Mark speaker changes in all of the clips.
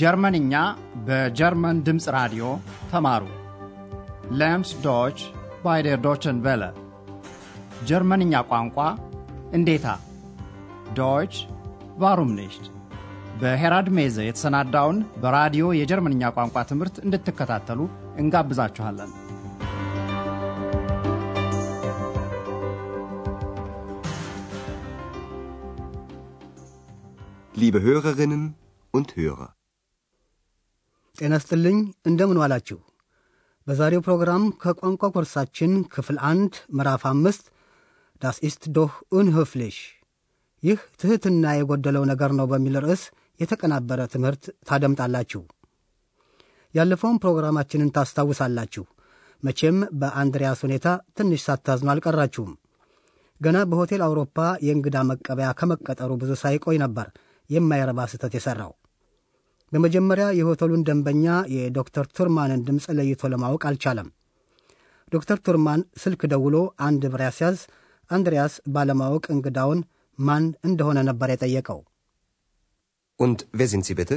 Speaker 1: ጀርመንኛ በጀርመን ድምፅ ራዲዮ ተማሩ። Lernt Deutsch bei der Deutschen Welle ጀርመንኛ ቋንቋ እንዴታ Deutsch warum nicht በ Herrad Meese የተሰናዳውን በራዲዮ የጀርመንኛ ቋንቋ ትምህርት እንድትከታተሉ እንጋብዛችኋለን።
Speaker 2: Liebe Hörerinnen und Hörer.
Speaker 3: ጤና ስጥልኝ እንደምን ዋላችሁ። በዛሬው ፕሮግራም ከቋንቋ ኮርሳችን ክፍል አንድ ምዕራፍ አምስት das ist doch unhöflich ይህ ትሕትና የጎደለው ነገር ነው በሚል ርዕስ የተቀናበረ ትምህርት ታደምጣላችሁ። ያለፈውን ፕሮግራማችንን ታስታውሳላችሁ። መቼም በአንድሪያስ ሁኔታ ትንሽ ሳታዝኑ አልቀራችሁም። ገና በሆቴል አውሮፓ የእንግዳ መቀበያ ከመቀጠሩ ብዙ ሳይቆይ ነበር የማይረባ ስህተት የሠራው። በመጀመሪያ የሆቴሉን ደንበኛ የዶክተር ቱርማንን ድምፅ ለይቶ ለማወቅ አልቻለም። ዶክተር ቱርማን ስልክ ደውሎ አንድ ብር ያስያዝ፣ አንድሪያስ ባለማወቅ እንግዳውን ማን እንደሆነ ነበር የጠየቀው።
Speaker 2: Und wer sind Sie bitte?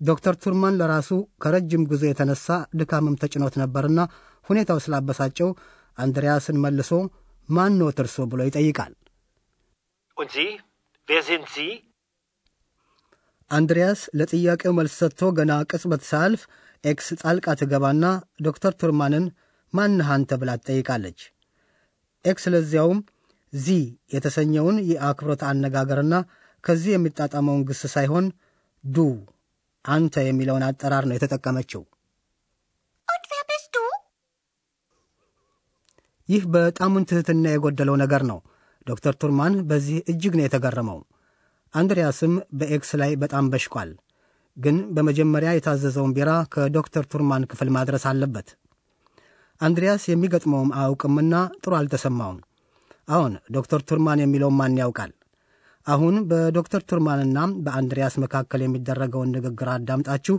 Speaker 3: ዶክተር ቱርማን ለራሱ ከረጅም ጉዞ የተነሳ ድካምም ተጭኖት ነበርና ሁኔታው ስላበሳጨው አንድሪያስን መልሶ ማን ኖት እርሶ ብሎ ይጠይቃል።
Speaker 4: Und Sie? Wer sind Sie?
Speaker 3: አንድሪያስ ለጥያቄው መልስ ሰጥቶ ገና ቅጽበት ሳያልፍ ኤክስ ጣልቃ ትገባና ዶክተር ቱርማንን ማንህ አንተ ብላ ትጠይቃለች። ኤክስ ለዚያውም Sie የተሰኘውን የአክብሮት አነጋገርና ከዚህ የሚጣጣመውን ግስ ሳይሆን du አንተ የሚለውን አጠራር ነው የተጠቀመችው።? ይህ በጣሙን ትሕትና የጎደለው ነገር ነው። ዶክተር ቱርማን በዚህ እጅግ ነው የተገረመው። አንድሪያስም በኤክስ ላይ በጣም በሽቋል። ግን በመጀመሪያ የታዘዘውን ቢራ ከዶክተር ቱርማን ክፍል ማድረስ አለበት። አንድሪያስ የሚገጥመውም አያውቅምና ጥሩ አልተሰማውም። አሁን ዶክተር ቱርማን የሚለውን ማን ያውቃል? አሁን በዶክተር ቱርማንና በአንድሪያስ መካከል የሚደረገውን ንግግር አዳምጣችሁ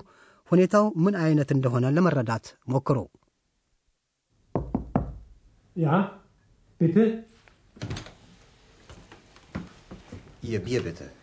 Speaker 3: ሁኔታው ምን አይነት እንደሆነ ለመረዳት ሞክሩ።?
Speaker 2: Ihr Bier bitte.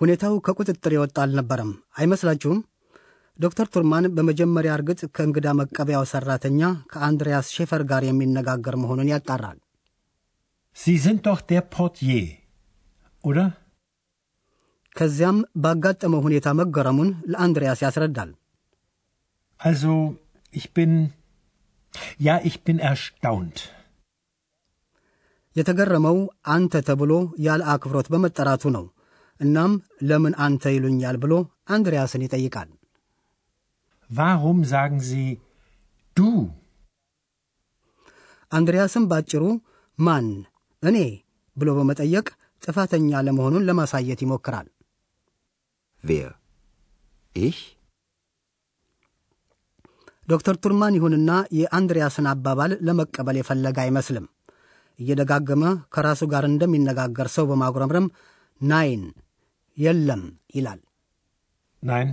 Speaker 3: ሁኔታው ከቁጥጥር የወጣ አልነበረም አይመስላችሁም? ዶክተር ቱርማን በመጀመሪያ እርግጥ ከእንግዳ መቀበያው ሠራተኛ ከአንድሪያስ ሼፈር ጋር የሚነጋገር መሆኑን ያጣራል።
Speaker 5: Sie sind doch der Portier, oder?
Speaker 3: ከዚያም ባጋጠመው ሁኔታ መገረሙን ለአንድሪያስ ያስረዳል።
Speaker 5: Also, ich bin, ja, ich bin erstaunt.
Speaker 3: የተገረመው አንተ ተብሎ ያለ አክብሮት በመጠራቱ ነው። እናም ለምን አንተ ይሉኛል ብሎ አንድሪያስን ይጠይቃል።
Speaker 5: Warum sagen Sie du?
Speaker 3: አንድሪያስም ባጭሩ ማን እኔ ብሎ በመጠየቅ ጥፋተኛ ለመሆኑን ለማሳየት ይሞክራል።
Speaker 2: Wer? Ich?
Speaker 3: ዶክተር ቱርማን ይሁንና የአንድሪያስን አባባል ለመቀበል የፈለገ አይመስልም። እየደጋገመ ከራሱ ጋር እንደሚነጋገር ሰው በማጉረምረም ናይን የለም ይላል።
Speaker 5: Nein,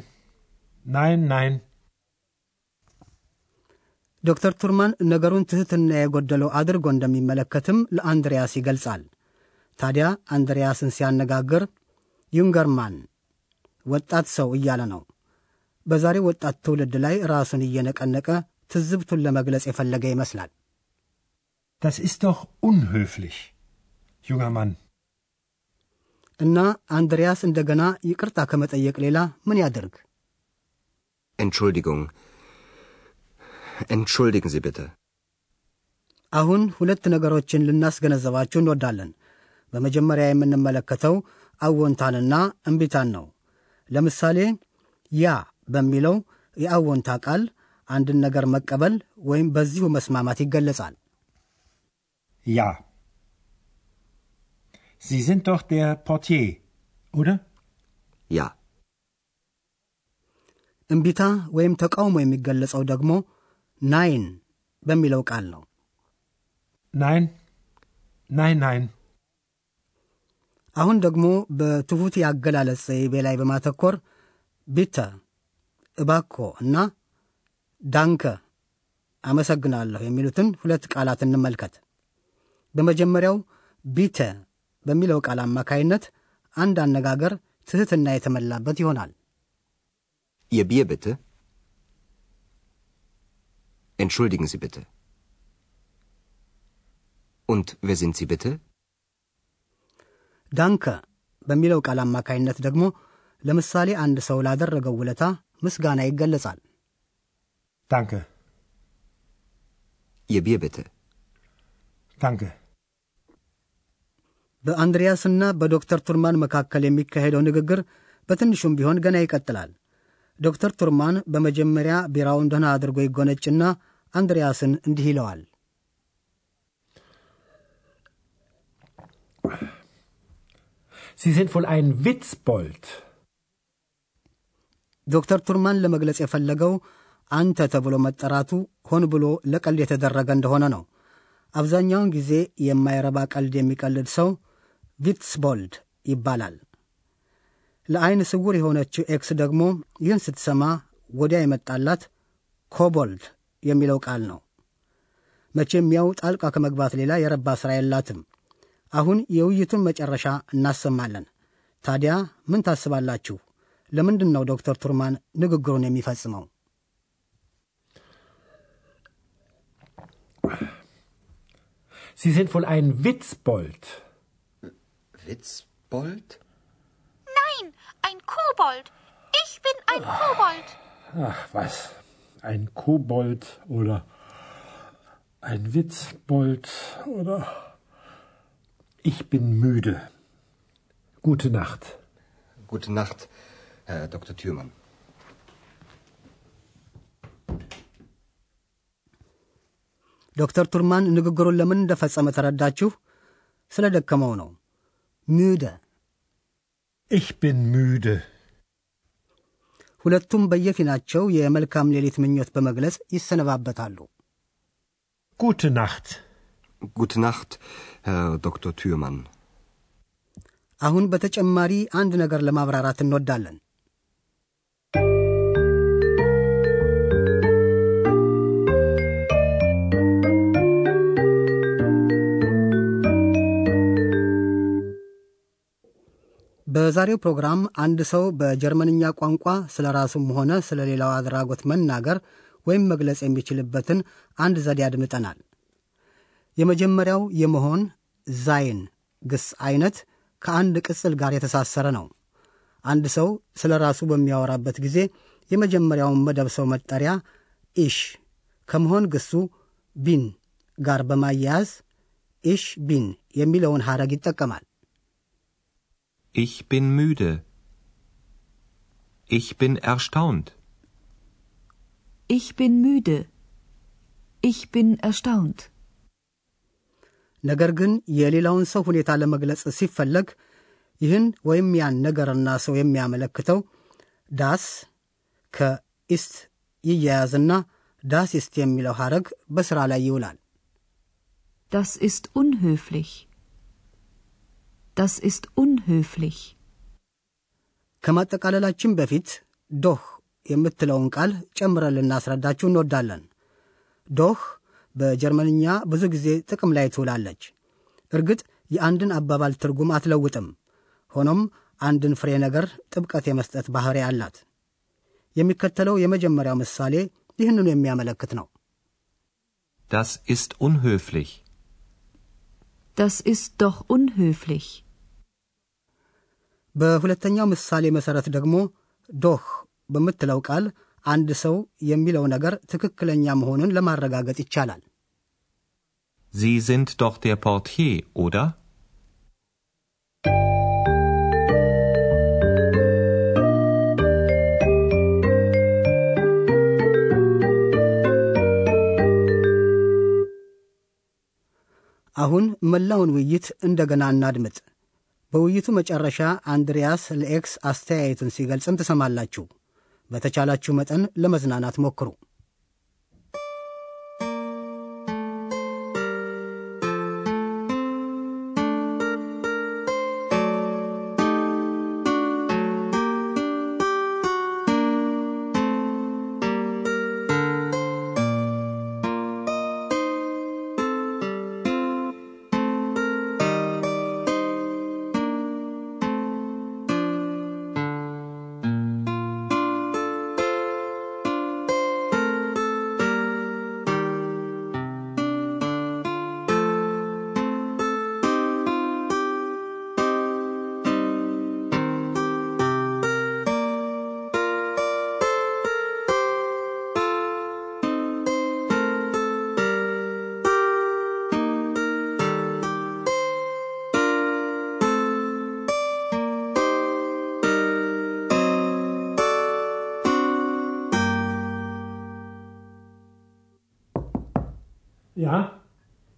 Speaker 5: nein, nein.
Speaker 3: ዶክተር ቱርማን ነገሩን ትሕትና የጎደለው አድርጎ እንደሚመለከትም ለአንድሪያስ ይገልጻል። ታዲያ አንድሪያስን ሲያነጋግር ዩንገርማን ወጣት ሰው እያለ ነው። በዛሬው ወጣት ትውልድ ላይ ራሱን እየነቀነቀ ትዝብቱን ለመግለጽ የፈለገ ይመስላል።
Speaker 5: Das ist doch unhöflich, junger Mann.
Speaker 3: እና አንድሪያስ እንደገና ይቅርታ ከመጠየቅ ሌላ ምን ያደርግ?
Speaker 2: Entschuldigung. Entschuldigen Sie bitte.
Speaker 3: አሁን ሁለት ነገሮችን ልናስገነዘባችሁ እንወዳለን። በመጀመሪያ የምንመለከተው አዎንታንና እምቢታን ነው። ለምሳሌ ያ በሚለው የአዎንታ ቃል አንድን ነገር መቀበል ወይም በዚሁ መስማማት ይገለጻል።
Speaker 5: Ja. Sie sind doch der Portier, oder?
Speaker 2: Ja.
Speaker 3: እምቢታ ወይም ተቃውሞ የሚገለጸው ደግሞ ናይን በሚለው ቃል ነው።
Speaker 5: Nein, nein, nein.
Speaker 3: አሁን ደግሞ በትሑት የአገላለጽ ዘይቤ ላይ በማተኮር ቢተ እባኮ እና ዳንከ አመሰግናለሁ የሚሉትን ሁለት ቃላት እንመልከት። በመጀመሪያው ቢተ በሚለው ቃል አማካይነት አንድ አነጋገር ትሕትና የተመላበት ይሆናል።
Speaker 2: Ihr Bier bitte? Entschuldigen Sie bitte. Und wer sind Sie bitte?
Speaker 3: ዳንከ በሚለው ቃል አማካይነት ደግሞ ለምሳሌ አንድ ሰው ላደረገው ውለታ ምስጋና ይገለጻል።
Speaker 5: Danke,
Speaker 2: Ihr Bier bitte.
Speaker 5: danke.
Speaker 3: በአንድሪያስና በዶክተር ቱርማን መካከል የሚካሄደው ንግግር በትንሹም ቢሆን ገና ይቀጥላል። ዶክተር ቱርማን በመጀመሪያ ቢራውን ደህና አድርጎ ይጎነጭና አንድሪያስን እንዲህ ይለዋል።
Speaker 5: Sie sind wohl ein Witzbold.
Speaker 3: ዶክተር ቱርማን ለመግለጽ የፈለገው አንተ ተብሎ መጠራቱ ሆን ብሎ ለቀልድ የተደረገ እንደሆነ ነው። አብዛኛውን ጊዜ የማይረባ ቀልድ የሚቀልድ ሰው Witzbold ይባላል። ለዐይን ስውር የሆነችው ኤክስ ደግሞ ይህን ስትሰማ ወዲያ የመጣላት Kobold የሚለው ቃል ነው። መቼም ያው ጣልቃ ከመግባት ሌላ የረባ ሥራ የላትም። አሁን የውይይቱን መጨረሻ እናሰማለን። ታዲያ ምን ታስባላችሁ? ለምንድን ነው ዶክተር ቱርማን ንግግሩን የሚፈጽመው?
Speaker 5: Sie sind wohl ein Witzbold.
Speaker 2: Witzbold?
Speaker 6: Nein, ein Kobold. Ich bin ein Kobold.
Speaker 5: Ach was, ein Kobold oder ein Witzbold oder... Ich bin müde. Gute Nacht.
Speaker 2: Gute Nacht, Herr Dr. Thürmann.
Speaker 3: ዶክተር ቱርማን ንግግሩን ለምን እንደፈጸመ ተረዳችሁ? ስለ ደከመው ነው። müde
Speaker 5: Ich bin müde.
Speaker 3: ሁለቱም በየፊናቸው የመልካም ሌሊት ምኞት በመግለጽ ይሰነባበታሉ።
Speaker 5: Gute Nacht.
Speaker 2: Gute Nacht, Herr Dr. Thürmann.
Speaker 3: አሁን በተጨማሪ አንድ ነገር ለማብራራት እንወዳለን። በዛሬው ፕሮግራም አንድ ሰው በጀርመንኛ ቋንቋ ስለ ራሱም ሆነ ስለ ሌላው አድራጎት መናገር ወይም መግለጽ የሚችልበትን አንድ ዘዴ አድምጠናል። የመጀመሪያው የመሆን sein ግስ አይነት ከአንድ ቅጽል ጋር የተሳሰረ ነው። አንድ ሰው ስለ ራሱ በሚያወራበት ጊዜ የመጀመሪያውን መደብ ሰው መጠሪያ ich ከመሆን ግሱ bin ጋር በማያያዝ ich bin የሚለውን ሐረግ ይጠቀማል።
Speaker 7: Ich bin müde. Ich bin erstaunt.
Speaker 8: Ich bin müde. Ich bin erstaunt.
Speaker 3: ነገር ግን የሌላውን ሰው ሁኔታ ለመግለጽ ሲፈለግ ይህን ወይም ያን ነገርና ሰው የሚያመለክተው das ከ ist ይያያዝና das ist የሚለው ሐረግ በሥራ ላይ ይውላል።
Speaker 8: Das ist unhöflich. Das ist unhöflich.
Speaker 3: ከማጠቃለላችን በፊት ዶህ የምትለውን ቃል ጨምረን ልናስረዳችሁ እንወዳለን። ዶህ በጀርመንኛ ብዙ ጊዜ ጥቅም ላይ ትውላለች። እርግጥ የአንድን አባባል ትርጉም አትለውጥም። ሆኖም አንድን ፍሬ ነገር ጥብቀት የመስጠት ባሕሪ አላት። የሚከተለው የመጀመሪያው ምሳሌ ይህንኑ የሚያመለክት ነው።
Speaker 7: Das ist unhöflich.
Speaker 8: Das ist doch unhöflich.
Speaker 3: በሁለተኛው ምሳሌ መሠረት ደግሞ ዶህ በምትለው ቃል አንድ ሰው የሚለው ነገር ትክክለኛ መሆኑን ለማረጋገጥ ይቻላል።
Speaker 7: Sie sind doch der Portier, oder?
Speaker 3: አሁን መላውን ውይይት እንደገና እናድምጥ። በውይይቱ መጨረሻ አንድሪያስ ለኤክስ አስተያየቱን ሲገልጽም ትሰማላችሁ። በተቻላችሁ መጠን ለመዝናናት ሞክሩ።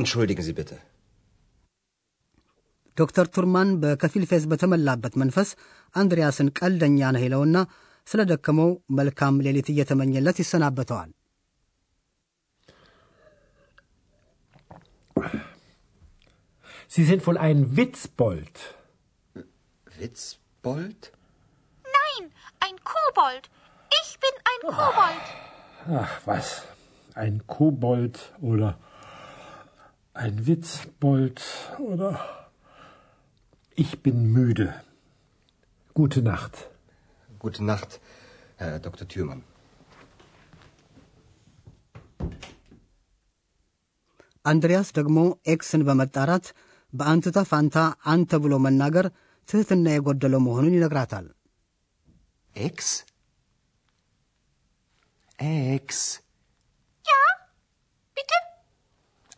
Speaker 2: Entschuldigen Sie bitte.
Speaker 3: ዶክተር ቱርማን በከፊል ፌዝ በተሞላበት መንፈስ አንድሪያስን ቀልደኛ ነህ ይለውና ስለ ደከመው መልካም ሌሊት እየተመኘለት ይሰናበተዋል።
Speaker 5: Sie sind wohl ein Witzbold.
Speaker 2: Witzbold?
Speaker 6: Nein, ein Kobold. Ich bin ein Kobold.
Speaker 5: Ach, was? Ein Kobold oder ein Witzbold oder. Ich bin müde. Gute Nacht.
Speaker 2: Gute Nacht, Herr Dr. Thürmann.
Speaker 3: አንድሪያስ ደግሞ ኤክስን በመጣራት በአንቱታ ፋንታ አንተ ብሎ መናገር ትሕትና የጎደለው መሆኑን ይነግራታል።
Speaker 2: Ex? Ex.
Speaker 6: Ja, bitte?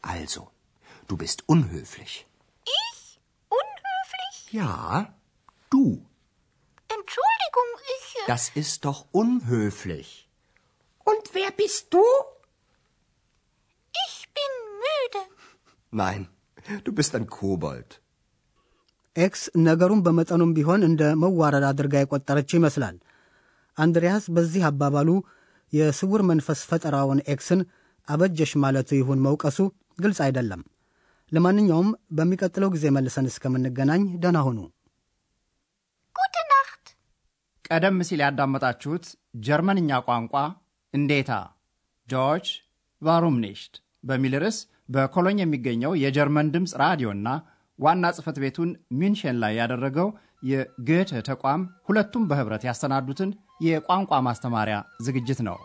Speaker 2: Also, du bist unhöflich.
Speaker 6: Ich? Unhöflich?
Speaker 2: Ja, du.
Speaker 6: Entschuldigung, ich. äh,
Speaker 2: Das ist doch unhöflich.
Speaker 9: Und wer bist du?
Speaker 6: Ich bin müde.
Speaker 2: Nein, du bist ein Kobold.
Speaker 3: ኤክስ ነገሩን በመጠኑም ቢሆን እንደ መዋረድ አድርጋ የቆጠረችው ይመስላል። አንድሪያስ በዚህ አባባሉ የስውር መንፈስ ፈጠራውን ኤክስን አበጀሽ ማለቱ ይሁን መውቀሱ ግልጽ አይደለም። ለማንኛውም በሚቀጥለው ጊዜ መልሰን እስከምንገናኝ ደህና ሁኑ።
Speaker 6: Gute Nacht.
Speaker 1: ቀደም ሲል ያዳመጣችሁት ጀርመንኛ ቋንቋ እንዴታ Deutsch warum nicht በሚል ርዕስ በኮሎኝ የሚገኘው የጀርመን ድምፅ ራዲዮና ዋና ጽሕፈት ቤቱን ሚንሽን ላይ ያደረገው የ Goethe ተቋም ሁለቱም በኅብረት ያሰናዱትን የቋንቋ ማስተማሪያ ዝግጅት ነው።